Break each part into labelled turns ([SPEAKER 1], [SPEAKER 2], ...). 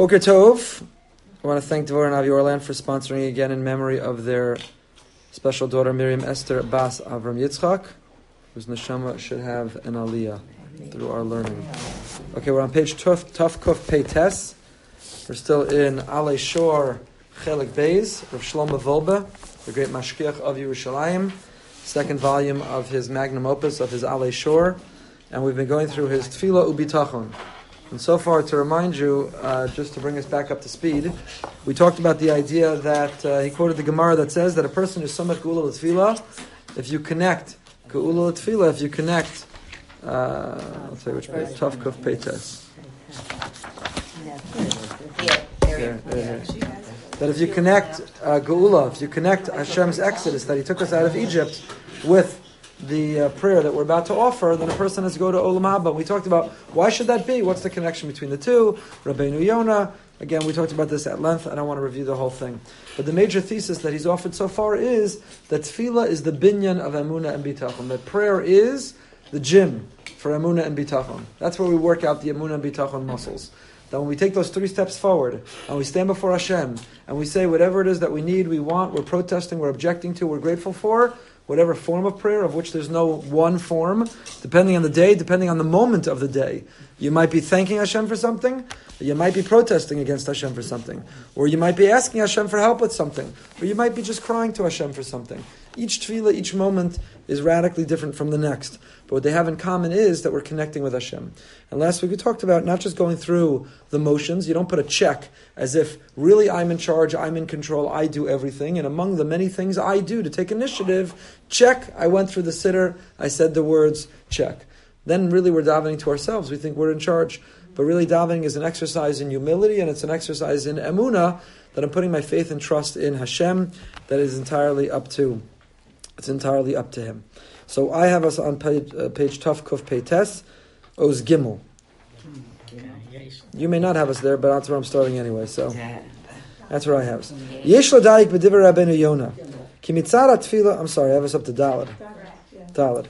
[SPEAKER 1] Boker Tov. I want to thank Dvor and Avi Orland for sponsoring again in memory of their special daughter Miriam Esther Bas Avram Yitzchak, whose neshama should have an aliyah through our learning. Okay, we're on page Tuf, Tuf Kuf Pei. We're still in Ale Shor Chelik Beis, Rav Shlomo Wolbe, the great mashgiach of Yerushalayim, second volume of his magnum opus of his Ale Shor, and we've been going through his Tefillah Ubitachon. And so far, to remind you, uh, just to bring us back up to speed, we talked about the idea that uh, he quoted the Gemara that says that a person is somach geula l'tefillah if you connect geula l'tefillah if you connect. Uh, tell you which page. Tuf kuf peites. That if you connect uh, geula, if you connect Hashem's exodus, that He took us out of Egypt with the uh, prayer that we're about to offer, then a person has to go to Olam Haba. We talked about why should that be? What's the connection between the two? Rabbeinu Yonah. Again, we talked about this at length. I don't want to review the whole thing. But the major thesis that he's offered so far is that tefillah is the binyan of Amunah and Bitachon. That prayer is the gym for Amunah and Bitachon. That's where we work out the Amunah and Bitachon muscles. That when we take those three steps forward and we stand before Hashem and we say whatever it is that we need, we want, we're protesting, we're objecting to, we're grateful for, whatever form of prayer, of which there's no one form, depending on the day, depending on the moment of the day. You might be thanking Hashem for something, you might be protesting against Hashem for something, or you might be asking Hashem for help with something, or you might be just crying to Hashem for something. Each tefillah, each moment is radically different from the next. But what they have in common is that we're connecting with Hashem. And last week we talked about not just going through the motions. You don't put a check as if really I'm in charge, I'm in control, I do everything. And among the many things I do to take initiative, check, I went through the siddur, I said the words, check. Then really we're davening to ourselves. We think we're in charge. But really davening is an exercise in humility and it's an exercise in emuna that I'm putting my faith and trust in Hashem that is entirely up to. It's entirely up to Him. So I have us on page, uh, page Tuf Kuf Peites, Os Gimel. You may not have us there, but that's where I'm starting anyway. So that's where I have us. Yesh l'dayik b'diver Rabbeinu Yonah. Ki mitzara tefillah. I'm sorry, I have us up to Dalad. Dalad.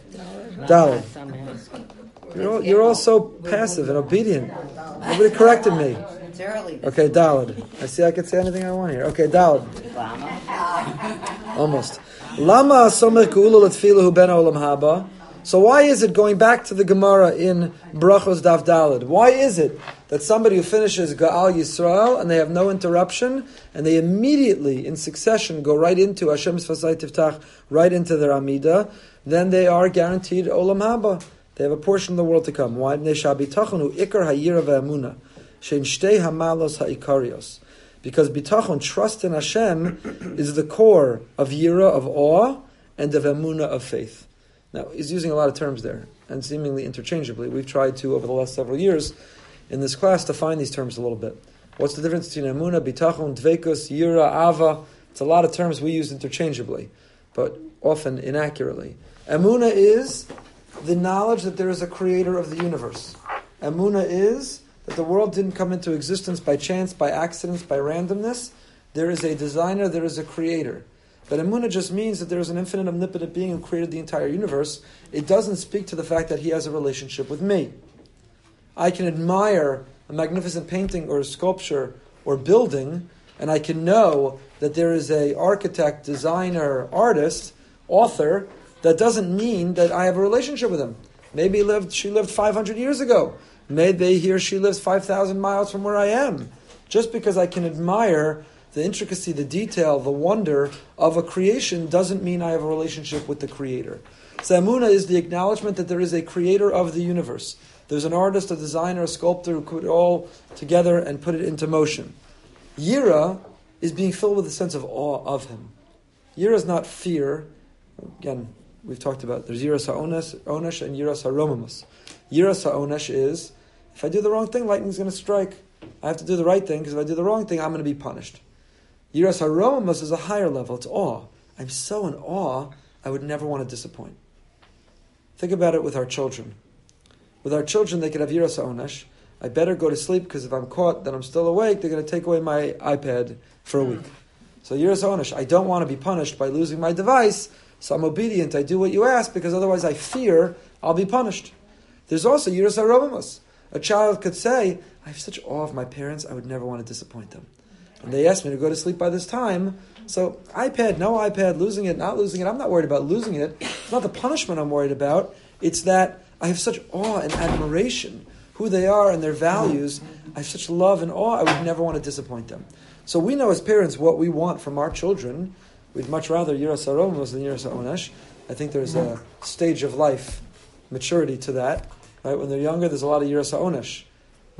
[SPEAKER 1] Dalad. You're all, you're all so passive and obedient. Nobody corrected me. Okay, Dalad. I see I can say anything I want here. Okay, Dalad. Almost. Lama ben olam haba. So why is it going back to the Gemara in Brachos Daf Dalid? Why is it that somebody who finishes Gaal Yisrael and they have no interruption and they immediately in succession go right into Hashem Sfasai Tiftach, right into their Amida, then they are guaranteed Olam Haba. They have a portion of the world to come. Why? Ikar hayira ve'amuna. Shein shtei hamalos ha'ikarios. Because bitachon, trust in Hashem, is the core of yira, of awe, and of emuna, of faith. Now, he's using a lot of terms there, and seemingly interchangeably. We've tried to, over the last several years, in this class, define these terms a little bit. What's the difference between emuna, bitachon, dvekus, yira, ava? It's a lot of terms we use interchangeably, but often inaccurately. Emuna is the knowledge that there is a creator of the universe. Emuna is that the world didn't come into existence by chance, by accidents, by randomness. There is a designer, there is a creator. But Emunah just means that there is an infinite, omnipotent being who created the entire universe. It doesn't speak to the fact that he has a relationship with me. I can admire a magnificent painting or sculpture or building, and I can know that there is a architect, designer, artist, author. That doesn't mean that I have a relationship with him. Maybe lived, she lived 500 years ago. Maybe he or she lives 5,000 miles from where I am. Just because I can admire the intricacy, the detail, the wonder of a creation doesn't mean I have a relationship with the creator. Samuna is the acknowledgement that there is a creator of the universe. There's an artist, a designer, a sculptor who put it all together and put it into motion. Yira is being filled with a sense of awe of him. Yira is not fear. Again, we've talked about there's Yiras HaOnesh and Yiras HaRomamus. Yiras HaOnesh is if I do the wrong thing, lightning's going to strike. I have to do the right thing because if I do the wrong thing, I'm going to be punished. Yiras haromamus is a higher level. It's awe. I'm so in awe, I would never want to disappoint. Think about it with our children. With our children, they could have yiras onesh. I better go to sleep because if I'm caught, then I'm still awake. They're going to take away my iPad for a week. So yiras onesh. I don't want to be punished by losing my device, so I'm obedient. I do what you ask because otherwise I fear I'll be punished. There's also yiras haromamus. A child could say, I have such awe of my parents, I would never want to disappoint them. And they asked me to go to sleep by this time. So, iPad, no iPad, losing it, not losing it, I'm not worried about losing it. It's not the punishment I'm worried about. It's that I have such awe and admiration, who they are and their values. I have such love and awe, I would never want to disappoint them. So we know as parents what we want from our children. We'd much rather Yiras Aromos than Yiras Onesh. I think there's a stage of life, maturity to that. Right? When they're younger, there's a lot of Yiras Onesh.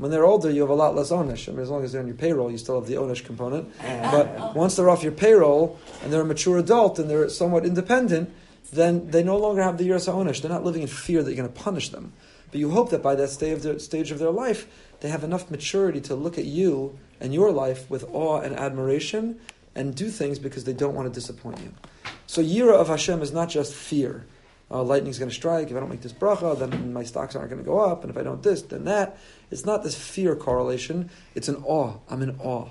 [SPEAKER 1] When they're older, you have a lot less onish. I mean, as long as they're on your payroll, you still have the onish component. But once they're off your payroll and they're a mature adult and they're somewhat independent, then they no longer have the yiras onish. They're not living in fear that you're going to punish them. But you hope that by that stage of, their, stage of their life, they have enough maturity to look at you and your life with awe and admiration and do things because they don't want to disappoint you. So yira of Hashem is not just fear. Uh, lightning's going to strike. If I don't make this bracha, then my stocks aren't going to go up. And if I don't this, then that. It's not this fear correlation. It's an awe. I'm in awe.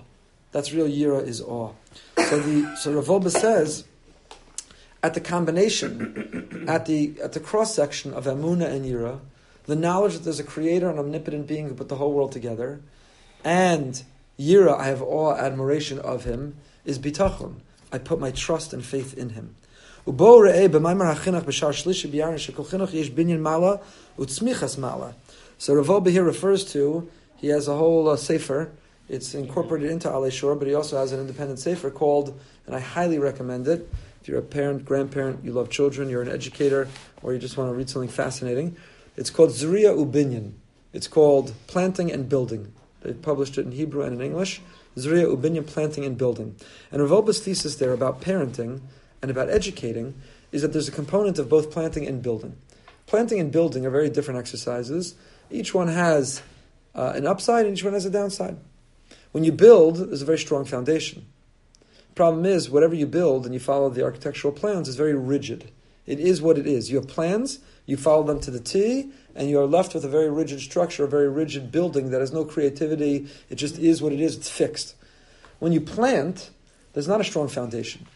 [SPEAKER 1] That's real yira is awe. So the so Rav Wolbe says at the combination, at the at the cross section of emuna and yira, the knowledge that there's a creator and omnipotent being who put the whole world together, and yira, I have awe, admiration of him, is bitachon. I put my trust and faith in him. So Rav here refers to, he has a whole uh, sefer, it's incorporated into Alei Shor, but he also has an independent sefer called, and I highly recommend it, if you're a parent, grandparent, you love children, you're an educator, or you just want to read something fascinating, it's called Zuriya Ubinyan. It's called Planting and Building. They published it in Hebrew and in English. Zuriya Ubinyan, Planting and Building. And Rav thesis there about parenting and about educating is that there's a component of both planting and building. Planting and building are very different exercises. Each one has uh, an upside and each one has a downside. When you build, there's a very strong foundation. Problem is, whatever you build and you follow the architectural plans is very rigid. It is what it is. You have plans, you follow them to the T, and you are left with a very rigid structure, a very rigid building that has no creativity. It just is what it is, it's fixed. When you plant, there's not a strong foundation.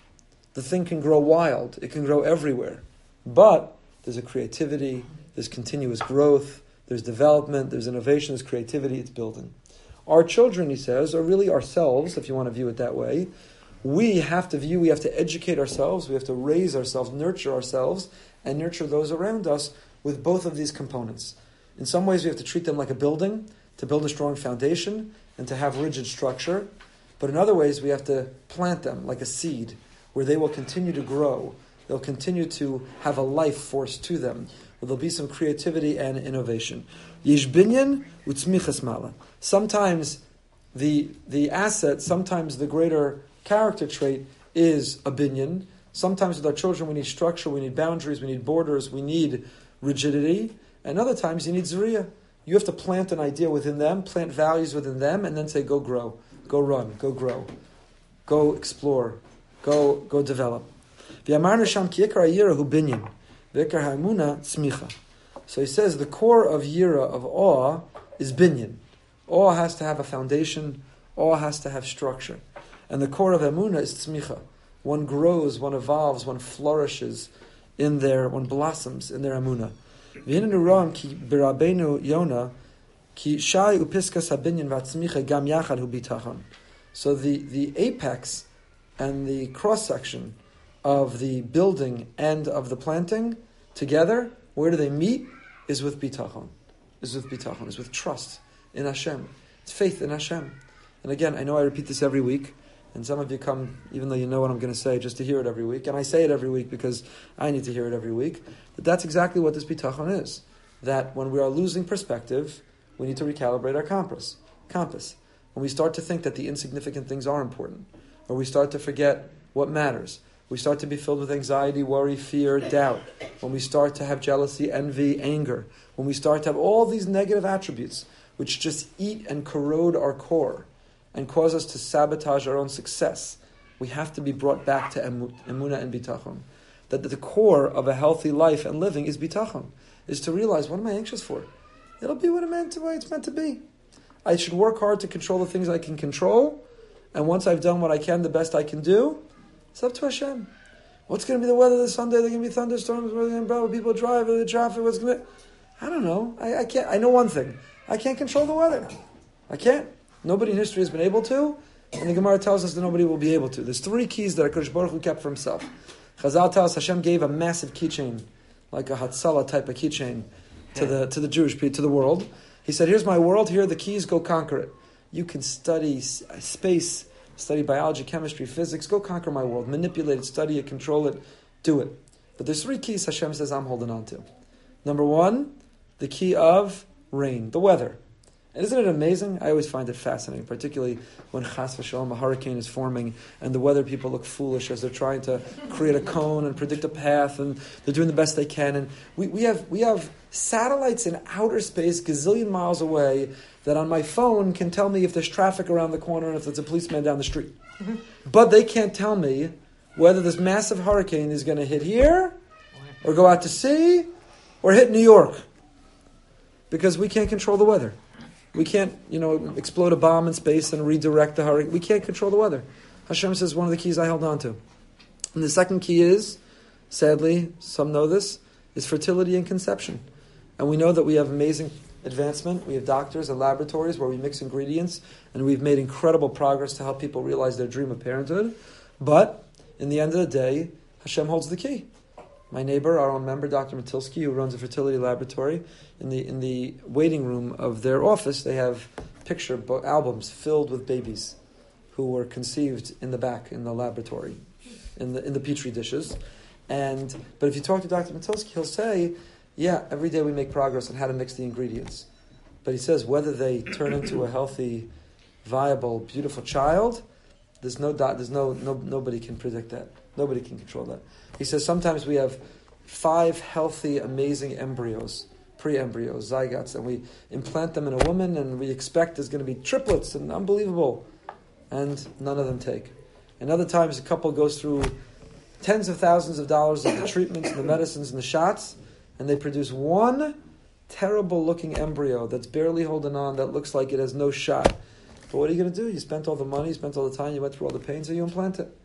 [SPEAKER 1] The thing can grow wild, it can grow everywhere. But there's a creativity, there's continuous growth, there's development, there's innovation, there's creativity, it's building. Our children, he says, are really ourselves, if you want to view it that way. We have to view, we have to educate ourselves, we have to raise ourselves, nurture ourselves, and nurture those around us with both of these components. In some ways, we have to treat them like a building to build a strong foundation and to have rigid structure. But in other ways, we have to plant them like a seed where they will continue to grow. They'll continue to have a life force to them Where there'll be some creativity and innovation. Yish binyan utzmichas mala. Sometimes the, the asset, sometimes the greater character trait is a binyan. Sometimes with our children we need structure, we need boundaries, we need borders, we need rigidity. And other times you need zuriya. You have to plant an idea within them, plant values within them, and then say, go grow, go run, go grow, go explore, go, go develop. So he says the core of Yira, of awe, is binyan. Awe has to have a foundation, awe has to have structure. And the core of Emuna is Tzmicha. One grows, one evolves, one flourishes in their, one blossoms in their Emuna. So the, the apex and the cross section of the building and of the planting together, where do they meet? Is with bitachon. Is with bitachon. Is with trust in Hashem. It's faith in Hashem. And again, I know I repeat this every week, and some of you come, even though you know what I'm going to say, just to hear it every week. And I say it every week because I need to hear it every week. But that's exactly what this bitachon is. That when we are losing perspective, we need to recalibrate our compass. Compass. When we start to think that the insignificant things are important, or we start to forget what matters, we start to be filled with anxiety, worry, fear, doubt. When we start to have jealousy, envy, anger. When we start to have all these negative attributes which just eat and corrode our core and cause us to sabotage our own success, we have to be brought back to emuna and bitachon. That the core of a healthy life and living is bitachon, is to realize what am I anxious for? It'll be what it meant to, what it's meant to be. I should work hard to control the things I can control, and once I've done what I can, the best I can do, it's up to Hashem. What's going to be the weather this Sunday? There going to be thunderstorms. Where going to people drive? The traffic? What's going to? I don't know. I, I can't. I know one thing. I can't control the weather. I can't. Nobody in history has been able to, and the Gemara tells us that nobody will be able to. There's three keys that HaKadosh Baruch Hu kept for himself. Chazal tells us Hashem gave a massive keychain, like a Hatzalah type of keychain, to the to the Jewish people, to the world. He said, "Here's my world. Here are the keys. Go conquer it. You can study uh, space, study biology, chemistry, physics. Go conquer my world. Manipulate it, study it, control it, do it." But there's three keys Hashem says I'm holding on to. Number one, the key of rain, the weather. And isn't it amazing? I always find it fascinating, particularly when chas v'shalom, a hurricane is forming, and the weather people look foolish as they're trying to create a cone and predict a path, and they're doing the best they can. And we, we, have, we have satellites in outer space, gazillion miles away, that on my phone can tell me if there's traffic around the corner and if there's a policeman down the street. But they can't tell me whether this massive hurricane is going to hit here, or go out to sea, or hit New York. Because we can't control the weather. We can't, you know, explode a bomb in space and redirect the hurricane. We can't control the weather. Hashem says one of the keys I held on to. And the second key is, sadly, some know this, is fertility and conception. And we know that we have amazing advancement. We have doctors and laboratories where we mix ingredients, and we've made incredible progress to help people realize their dream of parenthood. But in the end of the day, Hashem holds the key. My neighbor, our own member, Dr. Matilsky, who runs a fertility laboratory, in the in the waiting room of their office, they have picture albums filled with babies who were conceived in the back in the laboratory, in the in the petri dishes. And but if you talk to Dr. Matilsky, he'll say, "Yeah, every day we make progress on how to mix the ingredients." But he says whether they turn into a healthy, viable, beautiful child, there's no doubt, there's no, no nobody can predict that. Nobody can control that. He says sometimes we have five healthy, amazing embryos pre-embryos, zygotes, and we implant them in a woman, and we expect there's going to be triplets and unbelievable, and none of them take. And other times, a couple goes through tens of thousands of dollars of the treatments and the medicines and the shots, and they produce one terrible-looking embryo that's barely holding on, that looks like it has no shot. But what are you going to do? You spent all the money, you spent all the time, you went through all the pain, so you implant it.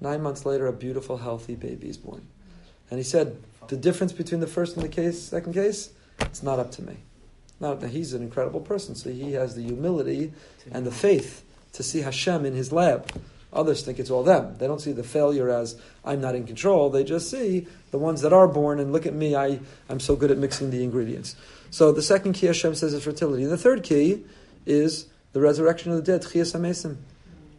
[SPEAKER 1] Nine months later, a beautiful, healthy baby is born. And he said, the difference between the first and the case, second case, it's not up to me. Not that he's an incredible person, so he has the humility and the faith to see Hashem in his lab. Others think it's all them. They don't see the failure as I'm not in control. They just see the ones that are born and look at me. I I'm so good at mixing the ingredients. So the second key Hashem says is fertility. And The third key is the resurrection of the dead.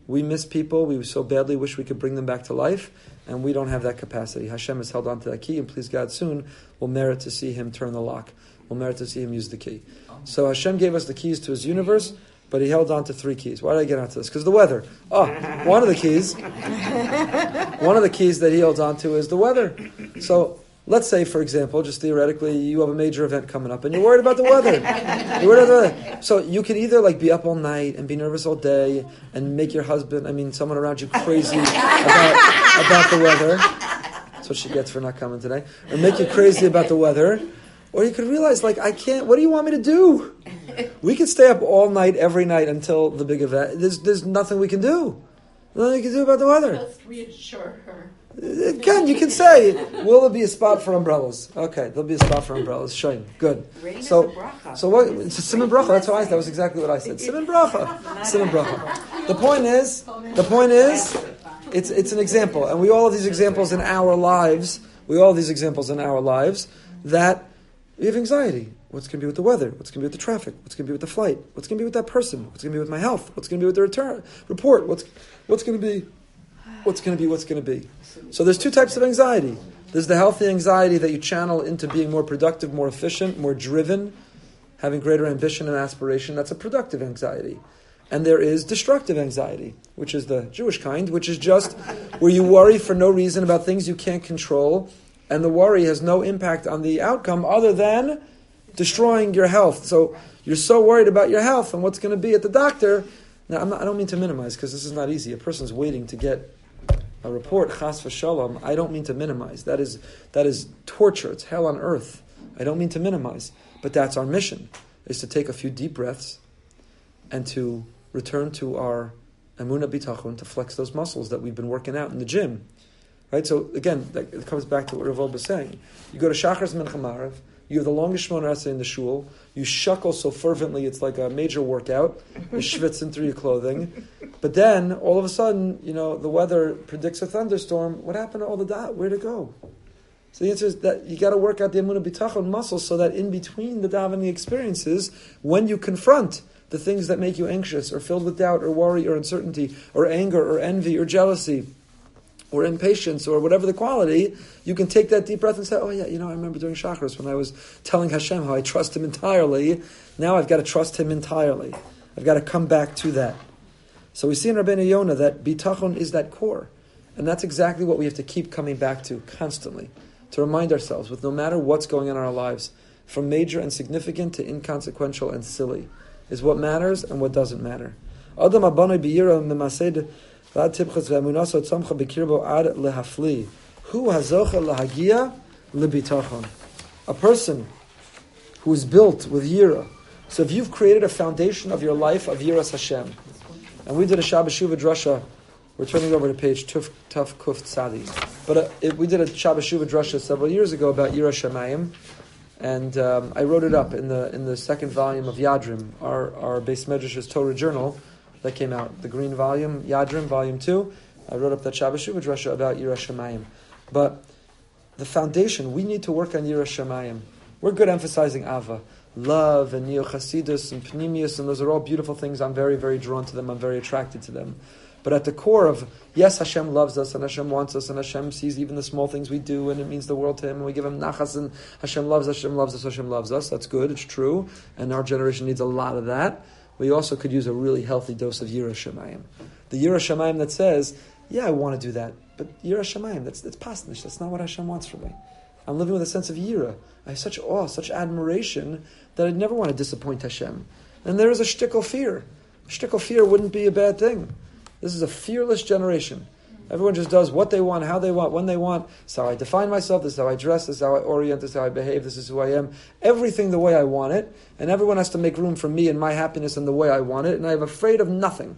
[SPEAKER 1] We miss people. We so badly wish we could bring them back to life, and we don't have that capacity. Hashem has held on to that key, and please God, soon we'll merit to see Him turn the lock. We'll merit to see Him use the key. So Hashem gave us the keys to His universe, but He held on to three keys. Why did I get onto this? Because the weather. Oh, one of the keys. one of the keys that He holds on to is the weather. So Let's say, for example, just theoretically, you have a major event coming up and you're worried about the weather. You're worried about the weather. So you could either like be up all night and be nervous all day and make your husband, I mean, someone around you crazy about, about the weather. That's what she gets for not coming today. Or make you crazy about the weather. Or you could realize, like, I can't, what do you want me to do? We can stay up all night, every night until the big event. There's, there's nothing we can do. Nothing you can do about the weather.
[SPEAKER 2] Just reassure her.
[SPEAKER 1] Again, you can say, will there be a spot for umbrellas? Okay, there'll be a spot for umbrellas. Shame. Good.
[SPEAKER 2] Rain
[SPEAKER 1] so,
[SPEAKER 2] is a bracha.
[SPEAKER 1] so what? It's siman bracha. That's why I, that was exactly what I said. Siman bracha. Siman bracha. The point is, the point is, it's it's an example, and we all have these examples in our lives. We all have these examples in our lives that we have anxiety. What's going to be with the weather? What's going to be with the traffic? What's going to be with the flight? What's going to be with that person? What's going to be with my health? What's going to be with the return report? What's what's going to be? What's going to be? What's going to be? So there's two types of anxiety. There's the healthy anxiety that you channel into being more productive, more efficient, more driven, having greater ambition and aspiration. That's a productive anxiety. And there is destructive anxiety, which is the Jewish kind, which is just where you worry for no reason about things you can't control, and the worry has no impact on the outcome other than destroying your health. So you're so worried about your health and what's going to be at the doctor. Now, not, i don't mean to minimize because this is not easy. A person's waiting to get a report, chas v'shalom, I don't mean to minimize. That is, that is torture. It's hell on earth. I don't mean to minimize. But that's our mission, is to take a few deep breaths and to return to our emuna bitachon, to flex those muscles that we've been working out in the gym. Right? So again, it comes back to what Rav was saying. You go to Shachris Mincha Maariv, You have the longest Shemona Esrei in the shul. You shuckle so fervently, it's like a major workout. You're schwitzing through your clothing. But then, all of a sudden, you know, the weather predicts a thunderstorm. What happened to all the dot? Where'd it go? So the answer is that you got to work out the emunah bitachon muscle so that in between the davening experiences, when you confront the things that make you anxious or filled with doubt or worry or uncertainty or anger or envy or jealousy, or impatience or whatever the quality, you can take that deep breath and say, oh yeah, you know, I remember during Shachris when I was telling Hashem how I trust Him entirely. Now I've got to trust Him entirely. I've got to come back to that. So we see in Rabbeinu Yonah that bitachon is that core. And that's exactly what we have to keep coming back to constantly. To remind ourselves, with no matter what's going on in our lives, from major and significant to inconsequential and silly, is what matters and what doesn't matter. Adam who hazocha lahagia libitachon? A person who is built with yira. So if you've created a foundation of your life of yiras Hashem, and we did a Shabbat Shuva drasha, we're turning over to page Tuf, Tuf Kuf Tzadi. But uh, it, we did a Shabbat Shuva drasha several years ago about yiras Shemayim, and um, I wrote it up in the in the second volume of Yadrim, our our beis medrash's Torah journal that came out, the green volume, Yadrim, volume two. I wrote up that Shabbat Shuvah Drasha about Yiras Shemayim. But the foundation, we need to work on Yiras Shemayim. We're good emphasizing Ava, love and Neo Chasidus and Pnimius, and those are all beautiful things. I'm very, very drawn to them. I'm very attracted to them. But at the core of, yes, Hashem loves us and Hashem wants us and Hashem sees even the small things we do and it means the world to Him and we give Him nachas and Hashem loves us, Hashem loves us, Hashem loves us. That's good, it's true. And our generation needs a lot of that we also could use a really healthy dose of Yira Shemayim. The Yira Shemayim that says, yeah, I want to do that, but Yira Shemayim, that's, that's pasnish, that's not what Hashem wants from me. I'm living with a sense of Yira. I have such awe, such admiration, that I'd never want to disappoint Hashem. And there is a shtickle fear. Shtickle fear wouldn't be a bad thing. This is a fearless generation. Everyone just does what they want, how they want, when they want. This how I define myself. This is how I dress. This is how I orient. This is how I behave. This is who I am. Everything the way I want it. And everyone has to make room for me and my happiness and the way I want it. And I'm afraid of nothing.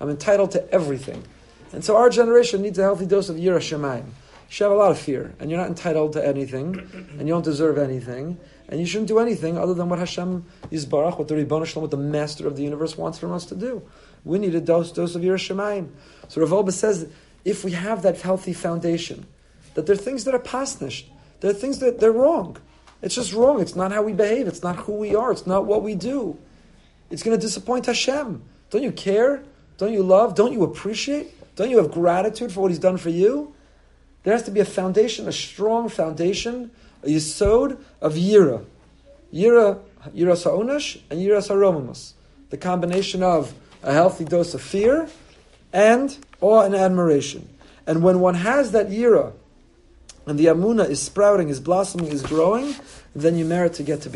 [SPEAKER 1] I'm entitled to everything. And so our generation needs a healthy dose of Yira. You should have a lot of fear. And you're not entitled to anything. And you don't deserve anything. And you shouldn't do anything other than what Hashem Yisbarach, what the Ribbon Shalom, what the Master of the universe wants from us to do. We need a dose, dose of Yira. So Rav Wolbe says if we have that healthy foundation, that there are things that are pasnished, there are things that they're wrong. It's just wrong. It's not how we behave. It's not who we are. It's not what we do. It's going to disappoint Hashem. Don't you care? Don't you love? Don't you appreciate? Don't you have gratitude for what He's done for you? There has to be a foundation, a strong foundation, a yisod of yira. Yira, yira sa'onash, and yira sa'romamus. The combination of a healthy dose of fear and awe and admiration. And when one has that yira, and the amuna is sprouting, is blossoming, is growing, then you merit to get to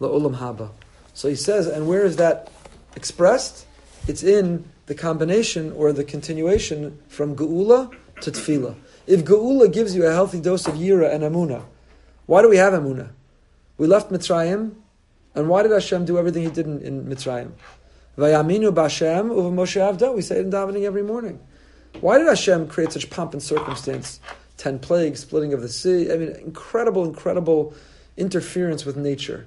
[SPEAKER 1] la'olam haba. So he says, and where is that expressed? It's in the combination or the continuation from geula to tefillah. If geula gives you a healthy dose of yira and amuna, why do we have amuna? We left Mitzrayim and why did Hashem do everything He did in, in Mitzrayim? Vayaminu b'Hashem uva Moshe Avdo. We say it in davening every morning. Why did Hashem create such pomp and circumstance? Ten plagues, splitting of the sea. I mean, incredible, incredible interference with nature.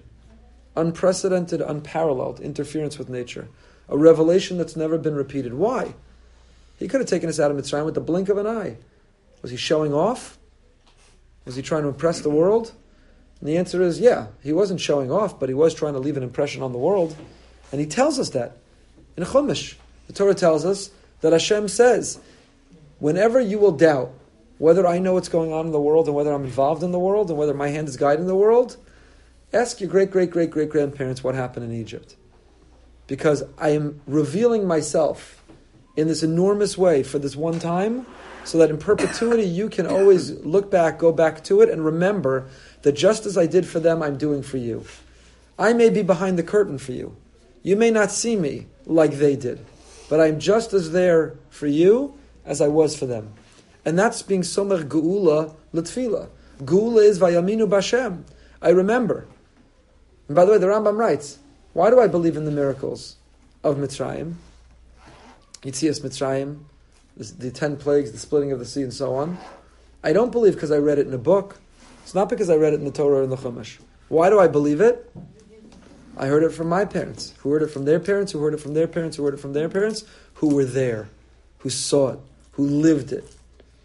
[SPEAKER 1] Unprecedented, unparalleled interference with nature. A revelation that's never been repeated. Why? He could have taken us out of Mitzrayim with the blink of an eye. Was he showing off? Was he trying to impress the world? And the answer is, yeah, he wasn't showing off, but he was trying to leave an impression on the world. And he tells us that. In Chumash, the Torah tells us that Hashem says, whenever you will doubt whether I know what's going on in the world and whether I'm involved in the world and whether my hand is guiding the world, ask your great, great, great, great grandparents what happened in Egypt. Because I am revealing myself in this enormous way for this one time, so that in perpetuity you can always look back, go back to it, and remember that just as I did for them, I'm doing for you. I may be behind the curtain for you. You may not see me like they did, but I'm just as there for you as I was for them. And that's being somer geula l'tfila. Geula is vayaminu bashem. I remember. And by the way, the Rambam writes, why do I believe in the miracles of Mitzrayim? Yitzias Mitzrayim, the, the ten plagues, the splitting of the sea, and so on. I don't believe because I read it in a book. It's not because I read it in the Torah or in the Chumash. Why do I believe it? I heard it from my parents, who heard it from their parents, who heard it from their parents, who heard it from their parents, who were there, who saw it, who lived it.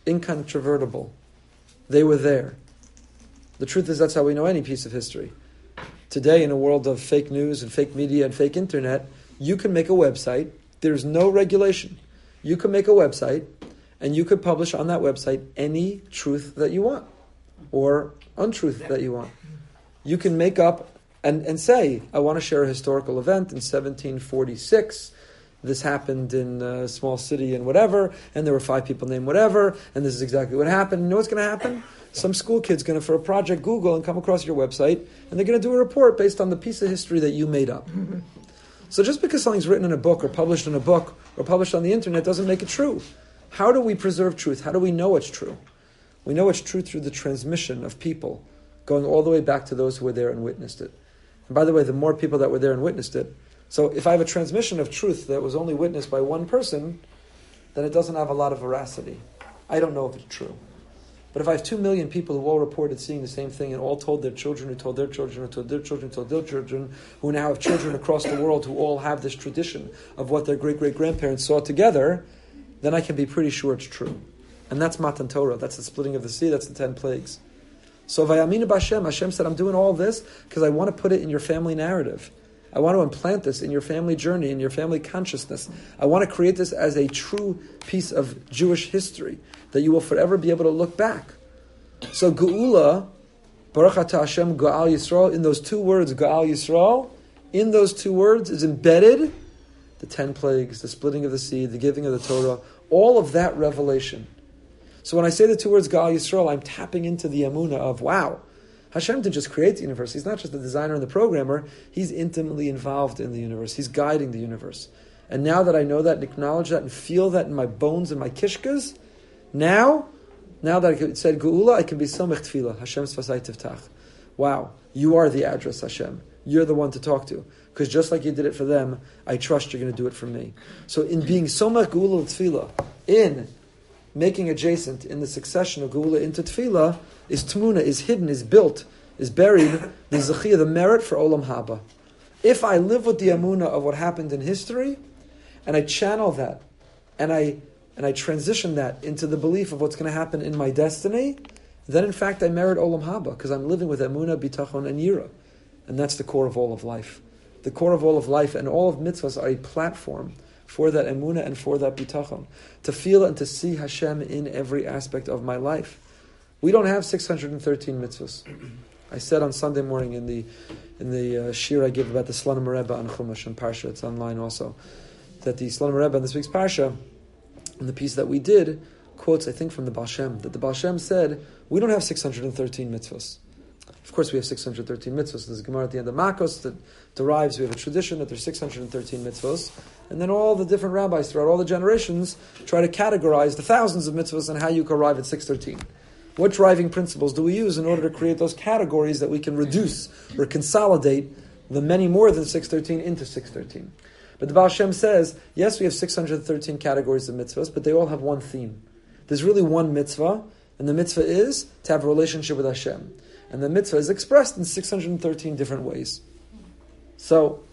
[SPEAKER 1] Incontrovertible. They were there. The truth is, that's how we know any piece of history. Today, in a world of fake news and fake media and fake internet, you can make a website. There's no regulation. You can make a website and you could publish on that website any truth that you want or untruth that you want. You can make up and, and say, I want to share a historical event in 1746. This happened in a small city and whatever, and there were five people named whatever, and this is exactly what happened. You know what's going to happen? Some school kid's going to, for a project, Google and come across your website, and they're going to do a report based on the piece of history that you made up. So just because something's written in a book or published in a book or published on the internet doesn't make it true. How do we preserve truth? How do we know it's true? We know it's true through the transmission of people, going all the way back to those who were there and witnessed it. And by the way, the more people that were there and witnessed it, so if I have a transmission of truth that was only witnessed by one person, then it doesn't have a lot of veracity. I don't know if it's true. But if I have two million people who all reported seeing the same thing and all told their children, who told their children, who told their children, who told their children, who now have children across the world who all have this tradition of what their great great grandparents saw together, then I can be pretty sure it's true. And that's Matan Torah. That's the splitting of the sea. That's the ten plagues. So Vayaminu Bashem, Hashem said, I'm doing all this because I want to put it in your family narrative. I want to implant this in your family journey, in your family consciousness. I want to create this as a true piece of Jewish history that you will forever be able to look back. So Geula, Baruch Ata Hashem Gaal Yisrael, in those two words, Gaal Yisrael, in those two words is embedded the ten plagues, the splitting of the sea, the giving of the Torah, all of that revelation. So when I say the two words Gaal Yisrael, I'm tapping into the Amuna of wow. Hashem didn't just create the universe. He's not just the designer and the programmer. He's intimately involved in the universe. He's guiding the universe. And now that I know that and acknowledge that and feel that in my bones and my kishkas, now, now that I said Geula, I can be Somech Tefillah. Hashem Sfasai Tiftach. Wow, you are the address, Hashem. You're the one to talk to. Because just like you did it for them, I trust you're going to do it for me. So in being Somech Geula Tefillah, in making adjacent in the succession of Geula into Tefillah, is Tmuna, is hidden, is built, is buried, the Zechiyah, the merit for Olam Haba. If I live with the Amuna of what happened in history, and I channel that, and I and I transition that into the belief of what's going to happen in my destiny, then in fact I merit Olam Haba because I'm living with Amuna, Bitachon, and Yira. And that's the core of all of life. The core of all of life and all of mitzvahs are a platform for that Emuna and for that Bitachon. To feel and to see Hashem in every aspect of my life. We don't have 613 mitzvahs. I said on Sunday morning in the in the uh, shiur I give about the Slonim Rebbe on Chumash and Parsha, it's online also, that the Slonim Rebbe in this week's Parsha and the piece that we did quotes, I think, from the Baal Shem, that the Baal Shem said, we don't have 613 mitzvahs. Of course, we have 613 mitzvahs. There's a Gemara at the end of Makos that derives, we have a tradition that there's 613 mitzvahs. And then all the different rabbis throughout all the generations try to categorize the thousands of mitzvahs and how you can arrive at 613. What driving principles do we use in order to create those categories that we can reduce or consolidate the many more than 613 into 613? But the Baal Shem says, yes, we have 613 categories of mitzvahs, but they all have one theme. There's really one mitzvah, and the mitzvah is to have a relationship with Hashem. And the mitzvah is expressed in 613 different ways. So,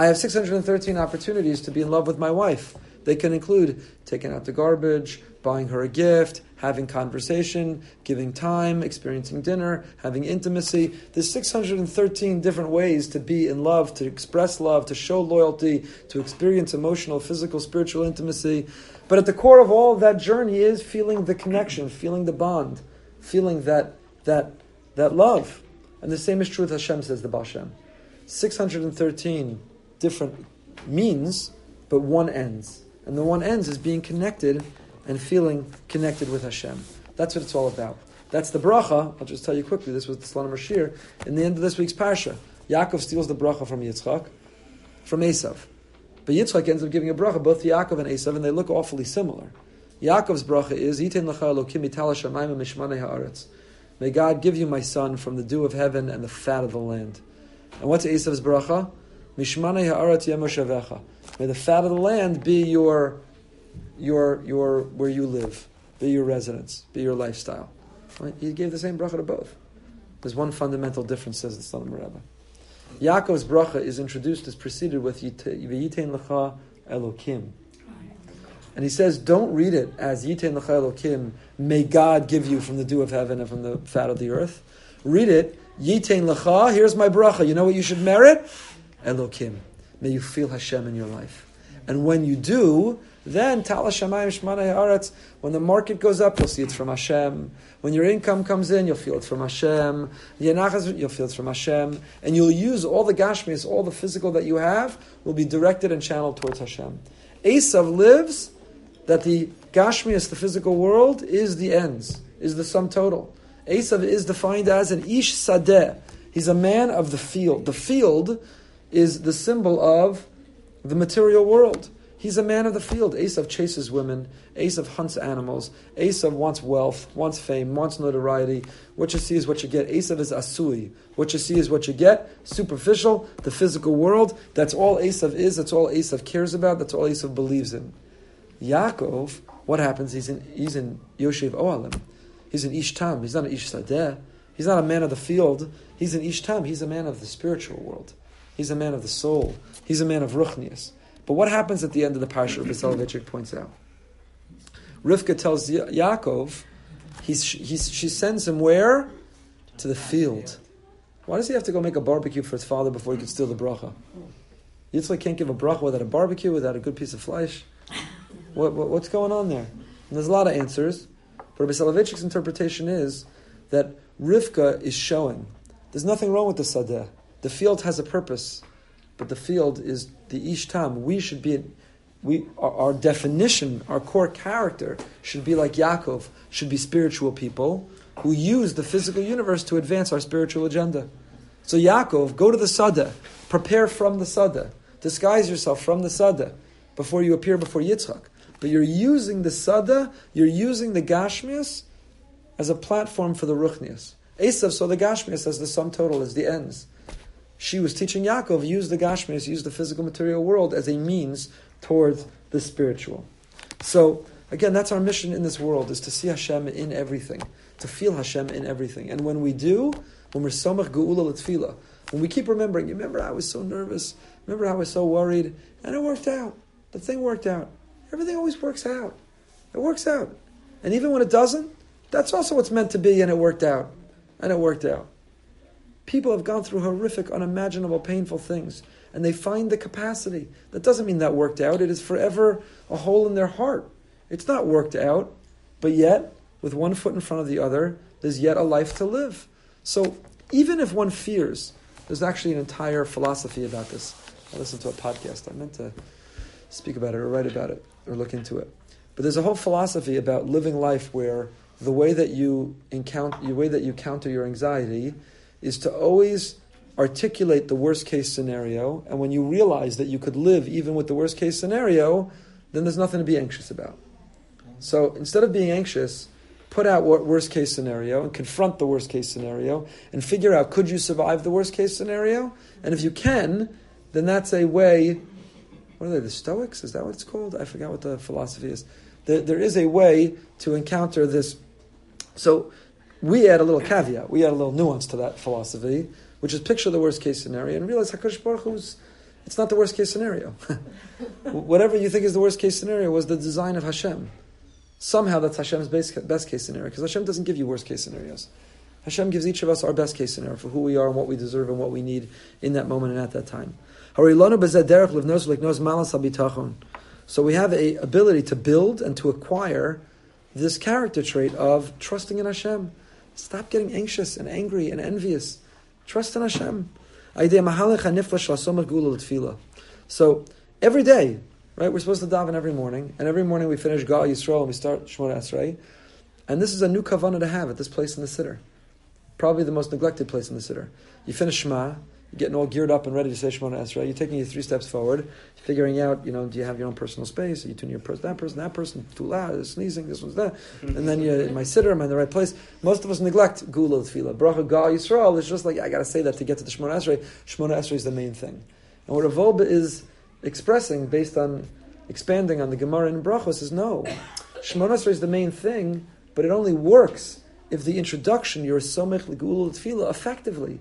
[SPEAKER 1] I have 613 opportunities to be in love with my wife. They can include taking out the garbage, buying her a gift, having conversation, giving time, experiencing dinner, having intimacy. There's 613 different ways to be in love, to express love, to show loyalty, to experience emotional, physical, spiritual intimacy. But at the core of all of that journey is feeling the connection, feeling the bond, feeling that that that love. And the same is true with Hashem, says the Baal Shem. 613 different means, but one ends. And the one ends is being connected and feeling connected with Hashem. That's what it's all about. That's the bracha. I'll just tell you quickly. This was the Slonim Rashir. In the end of this week's parsha, Yaakov steals the bracha from Yitzchak, from Esav. But Yitzchak ends up giving a bracha both Yaakov and Esav, and they look awfully similar. Yaakov's bracha is mishmanei haaretz. May God give you my son from the dew of heaven and the fat of the land. And what's Esav's bracha? Mishmanei haaretz yemoshavecha. May the fat of the land be your your, your, where you live, be your residence, be your lifestyle. He gave the same bracha to both. There's one fundamental difference, says the of Rebbe. Yaakov's bracha is introduced, is preceded with Yitain Lecha Elokim. And he says, don't read it as Yitain Lecha Elokim, may God give you from the dew of heaven and from the fat of the earth. Read it, Yitain Lecha, here's my bracha. You know what you should merit? Elokim. May you feel Hashem in your life. And when you do, then Tala Shamayim Shmanei Haaretz, when the market goes up, you'll see it's from Hashem. When your income comes in, you'll feel it from Hashem. You'll feel it from Hashem. And you'll use all the Gashmis, all the physical that you have, will be directed and channeled towards Hashem. Esav lives that the Gashmias, the physical world, is the ends, is the sum total. Esav is defined as an Ish Sadeh. He's a man of the field. The field is the symbol of the material world. He's a man of the field. Esav chases women. Esav hunts animals. Esav wants wealth, wants fame, wants notoriety. What you see is what you get. Esav is asui. What you see is what you get. Superficial, the physical world. That's all Esav is. That's all Esav cares about. That's all Esav believes in. Yaakov, what happens? He's in he's in Yoshev Ohalim. He's in Ishtam. He's not an Ish Sadeh. He's not a man of the field. He's in Ishtam. He's a man of the spiritual world. He's a man of the soul. He's a man of Ruchnias. But what happens at the end of the parsha? Rabbi Soloveitchik points out. Rivka tells ya- Yaakov, he's, he's, she sends him where? To the field. Why does he have to go make a barbecue for his father before he can steal the bracha? Yitzchak can't give a bracha without a barbecue, without a good piece of flesh. What, what, what's going on there? And there's a lot of answers. But Rabbi Soloveitchik's interpretation is that Rivka is showing there's nothing wrong with the sadeh. The field has a purpose, but the field is the ishtam. We should be, we our, our, definition, our core character should be like Yaakov. Should be spiritual people who use the physical universe to advance our spiritual agenda. So Yaakov, go to the sada, prepare from the sada, disguise yourself from the sada before you appear before Yitzchak. But you're using the sada, you're using the gashmias as a platform for the ruchnias. Esav saw the gashmias as the sum total, as the ends she was teaching Yaakov use the Gashmis, use the physical material world as a means towards the spiritual. So again, that's our mission in this world: is to see Hashem in everything, to feel Hashem in everything. And when we do, when we're somach geula l'tfila, when we keep remembering, you remember I was so nervous, remember I was so worried, and it worked out. The thing worked out. Everything always works out. It works out. And even when it doesn't, that's also what's meant to be, and it worked out. And it worked out. People have gone through horrific, unimaginable, painful things, and they find the capacity. That doesn't mean that worked out. It is forever a hole in their heart. It's not worked out, but yet, with one foot in front of the other, there's yet a life to live. So, even if one fears, there's actually an entire philosophy about this. I listened to a podcast. I meant to speak about it or write about it or look into it. But there's a whole philosophy about living life where the way that you encounter, the way that you counter your anxiety is to always articulate the worst case scenario, and when you realize that you could live even with the worst case scenario, then there's nothing to be anxious about. So instead of being anxious, put out what worst case scenario and confront the worst case scenario and figure out could you survive the worst case scenario? And if you can, then that's a way. What are they? The Stoics? Is that what it's called? I forgot what the philosophy is. there, there is a way to encounter this. So we add a little caveat, we add a little nuance to that philosophy, which is picture the worst case scenario and realize Hakadosh Baruch Hu's. It's not the worst case scenario. Whatever you think is the worst case scenario was the design of Hashem. Somehow that's Hashem's best, case scenario because Hashem doesn't give you worst case scenarios. Hashem gives each of us our best case scenario for who we are and what we deserve and what we need in that moment and at that time. So we have a ability to build and to acquire this character trait of trusting in Hashem. Stop getting anxious and angry and envious. Trust in Hashem. So every day, right, we're supposed to daven every morning, and every morning we finish Gaal Yisrael and we start Shemona Esrei. And this is a new kavanah to have at this place in the Siddur. Probably the most neglected place in the Siddur. You finish Shema, getting all geared up and ready to say Shemona Esrei. You're taking you three steps forward, figuring out, you know, do you have your own personal space? Are you tuning your person, that person, that person, too loud, sneezing, this one's that. Mm-hmm. And then you're in my siddur, am I in the right place? Most of us neglect Geula Tefillah. Bracha Ga Yisrael is just like, I got to say that to get to the Shemona Esrei. Shemona Esrei is the main thing. And what Rav Wolbe is expressing based on expanding on the Gemara in Brachos, is no. Shemona Esrei is the main thing, but it only works if the introduction, you're somech l'geula tefillah, effectively.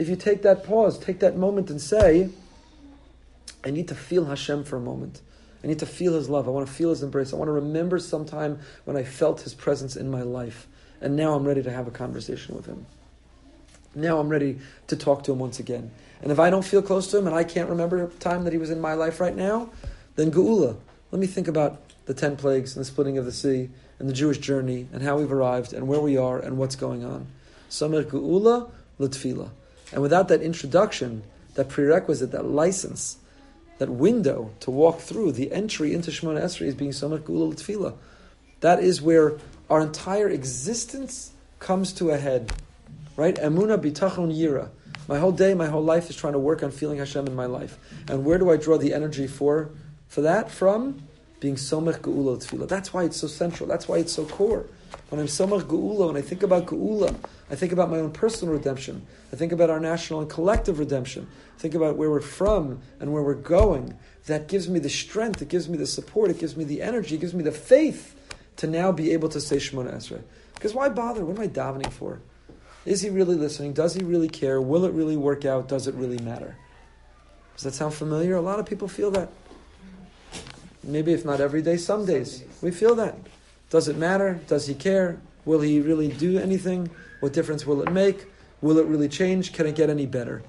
[SPEAKER 1] If you take that pause, take that moment and say, I need to feel Hashem for a moment. I need to feel His love. I want to feel His embrace. I want to remember some time when I felt His presence in my life. And now I'm ready to have a conversation with Him. Now I'm ready to talk to Him once again. And if I don't feel close to Him and I can't remember a time that He was in my life right now, then Geula. Let me think about the ten plagues and the splitting of the sea and the Jewish journey and how we've arrived and where we are and what's going on. Samer Geula L'tfila. And without that introduction, that prerequisite, that license, that window to walk through, the entry into Shemona Esrei is being Somech Geula Tefillah. That is where our entire existence comes to a head. Right? Emuna bitachon yira. My whole day, my whole life is trying to work on feeling Hashem in my life. And where do I draw the energy for, for that? From being Somech Geula Tefillah. That's why it's so central. That's why it's so core. When I'm Somech Geula, when I think about Geula, I think about my own personal redemption. I think about our national and collective redemption. I think about where we're from and where we're going. That gives me the strength, it gives me the support, it gives me the energy, it gives me the faith to now be able to say Shemona Esrei. Because why bother? What am I davening for? Is he really listening? Does he really care? Will it really work out? Does it really matter? Does that sound familiar? A lot of people feel that. Maybe if not every day, some days. We feel that. Does it matter? Does he care? Will he really do anything? What difference will it make? Will it really change? Can it get any better?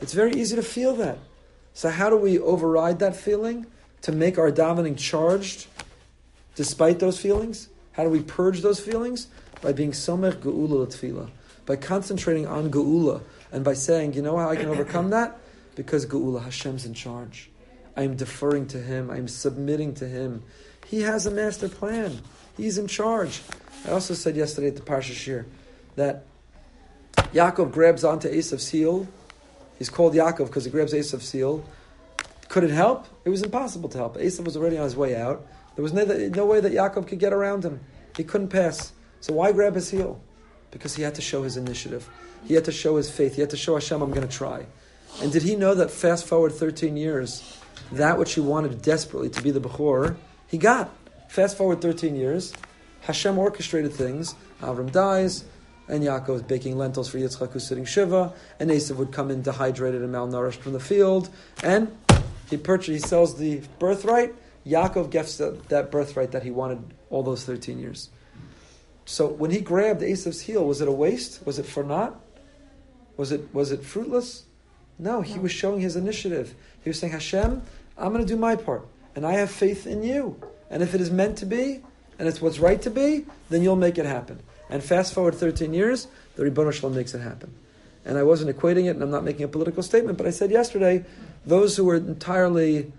[SPEAKER 1] It's very easy to feel that. So, how do we override that feeling to make our davening charged despite those feelings? How do we purge those feelings? By being somech geula tefillah, by concentrating on geula, and by saying, you know how I can overcome that? Because geula, Hashem's in charge. I am deferring to Him. I am submitting to Him. He has a master plan. He's in charge. I also said yesterday at the Parsha Shiur that Yaakov grabs onto Esav's heel. He's called Yaakov because he grabs Esav's heel. Could it help? It was impossible to help. Esav was already on his way out. There was no, no way that Yaakov could get around him. He couldn't pass. So why grab his heel? Because he had to show his initiative. He had to show his faith. He had to show Hashem, I'm going to try. And did he know that fast forward 13 years, that which he wanted desperately to be the Bechor, he got. Fast forward 13 years, Hashem orchestrated things. Avram dies, and Yaakov is baking lentils for Yitzchak who's sitting Shiva, and Esav would come in dehydrated and malnourished from the field, and he purchases, he sells the birthright. Yaakov gets that birthright that he wanted all those 13 years. So when he grabbed Esav's heel, was it a waste? Was it for naught? Was it, was it fruitless? No, he was showing his initiative. He was saying, Hashem, I'm going to do my part, and I have faith in you. And if it is meant to be, and it's what's right to be, then you'll make it happen. And fast forward 13 years, the Ribbon Shalom makes it happen. And I wasn't equating it, and I'm not making a political statement, but I said yesterday, those who were entirely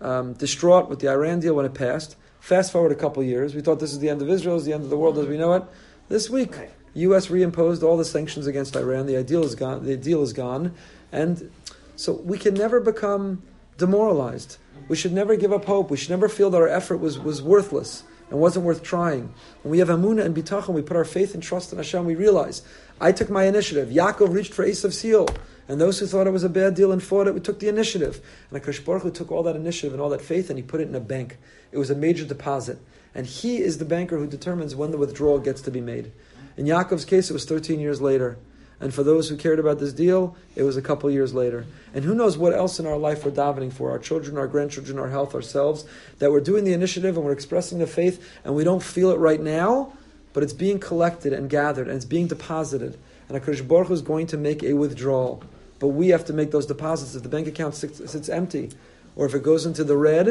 [SPEAKER 1] um, distraught with the Iran deal when it passed, fast forward a couple years, we thought this is the end of Israel, is the end of the world as we know it. This week, U.S. reimposed all the sanctions against Iran. The deal is gone. The deal is gone, and so we can never become demoralized. We should never give up hope. We should never feel that our effort was, was worthless and wasn't worth trying. When we have Amunah and Bitachon, we put our faith and trust in Hashem, we realize, I took my initiative. Yaakov reached for Esav's seal. And those who thought it was a bad deal and fought it, we took the initiative. And HaKadosh Baruch Hu took all that initiative and all that faith and he put it in a bank. It was a major deposit. And he is the banker who determines when the withdrawal gets to be made. In Yaakov's case, it was 13 years later. And for those who cared about this deal, it was a couple years later. And who knows what else in our life we're davening for our children, our grandchildren, our health, ourselves, that we're doing the initiative and we're expressing the faith and we don't feel it right now, but it's being collected and gathered and it's being deposited. And HaKadosh Baruch is going to make a withdrawal. But we have to make those deposits. If the bank account sits, sits empty, or if it goes into the red,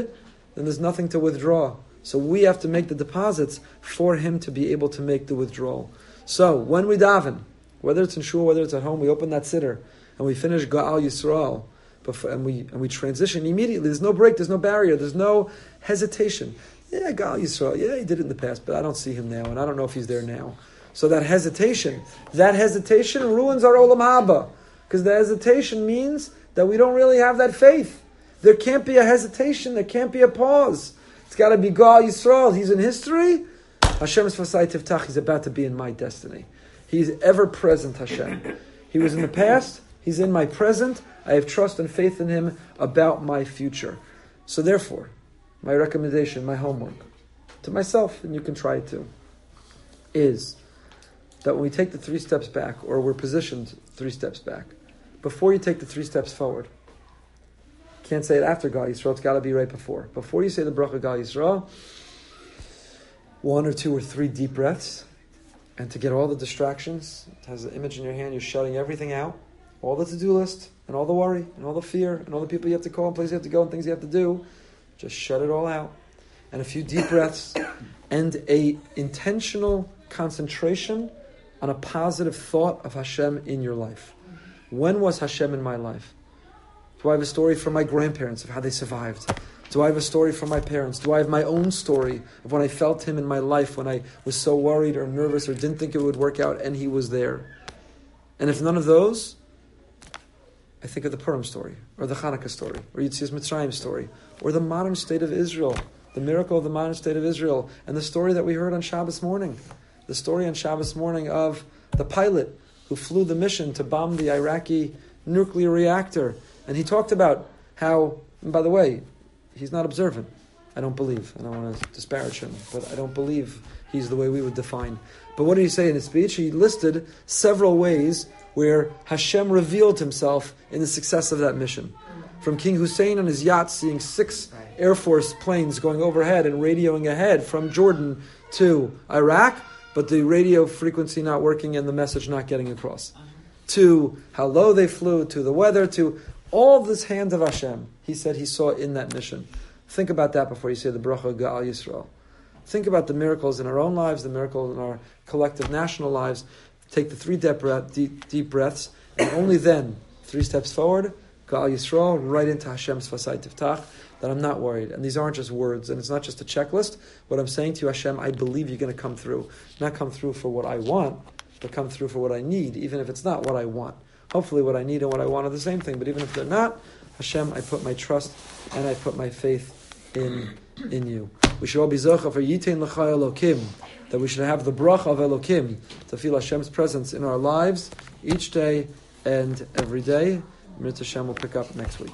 [SPEAKER 1] then there's nothing to withdraw. So we have to make the deposits for him to be able to make the withdrawal. So when we daven, whether it's in shul, whether it's at home, we open that siddur and we finish Gaal Yisrael, and we and we transition immediately. There's no break. There's no barrier. There's no hesitation. Yeah, Gaal Yisrael. Yeah, he did it in the past, but I don't see him now, and I don't know if he's there now. So that hesitation, that hesitation ruins our olam haba, because the hesitation means that we don't really have that faith. There can't be a hesitation. There can't be a pause. It's got to be Gaal Yisrael. He's in history. Sfasai Tiftach. He's about to be in my destiny. He's ever present, Hashem. He was in the past, He's in my present. I have trust and faith in Him about my future. So therefore, my recommendation, my homework to myself, and you can try it too, is that when we take the three steps back, or we're positioned three steps back, before you take the three steps forward, can't say it after Gaal Yisrael, it's got to be right before. Before you say the bracha Gaal Yisrael, one or two or three deep breaths, and to get all the distractions, it has the image in your hand, you're shutting everything out, all the to do list, and all the worry, and all the fear, and all the people you have to call, and places you have to go, and things you have to do. Just shut it all out. And a few deep breaths, and a intentional concentration on a positive thought of Hashem in your life. When was Hashem in my life? Do I have a story from my grandparents of how they survived? Do I have a story from my parents? Do I have my own story of when I felt him in my life when I was so worried or nervous or didn't think it would work out and he was there? And if none of those, I think of the Purim story, or the Hanukkah story, or Yitzias Mitzrayim story, or the modern state of Israel, the miracle of the modern state of Israel, and the story that we heard on Shabbos morning, the story on Shabbos morning of the pilot who flew the mission to bomb the Iraqi nuclear reactor, and he talked about how, by the way, he's not observant. I don't believe. I don't want to disparage him, but I don't believe he's the way we would define. But what did he say in his speech? He listed several ways where Hashem revealed himself in the success of that mission. From King Hussein on his yacht seeing six Air Force planes going overhead and radioing ahead from Jordan to Iraq, but the radio frequency not working and the message not getting across. Uh-huh. To how low they flew, to the weather, to all this hand of Hashem, he said he saw in that mission. Think about that before you say the bracha Ga'al Yisrael. Think about the miracles in our own lives, the miracles in our collective national lives. Take the three deep, breath, deep, deep breaths, and only then, three steps forward, Ga'al Yisrael, right into Hashem's Sfasai Tiftach, that I'm not worried. And these aren't just words, and it's not just a checklist. What I'm saying to you, Hashem, I believe you're going to come through. Not come through for what I want, but come through for what I need, even if it's not what I want. Hopefully, what I need and what I want are the same thing. But even if they're not, Hashem, I put my trust and I put my faith in in you. We should all be zocha for yitin l'chay Elokim, that we should have the bracha of Elokim to feel Hashem's presence in our lives each day and every day. Mir Hashem will pick up next week.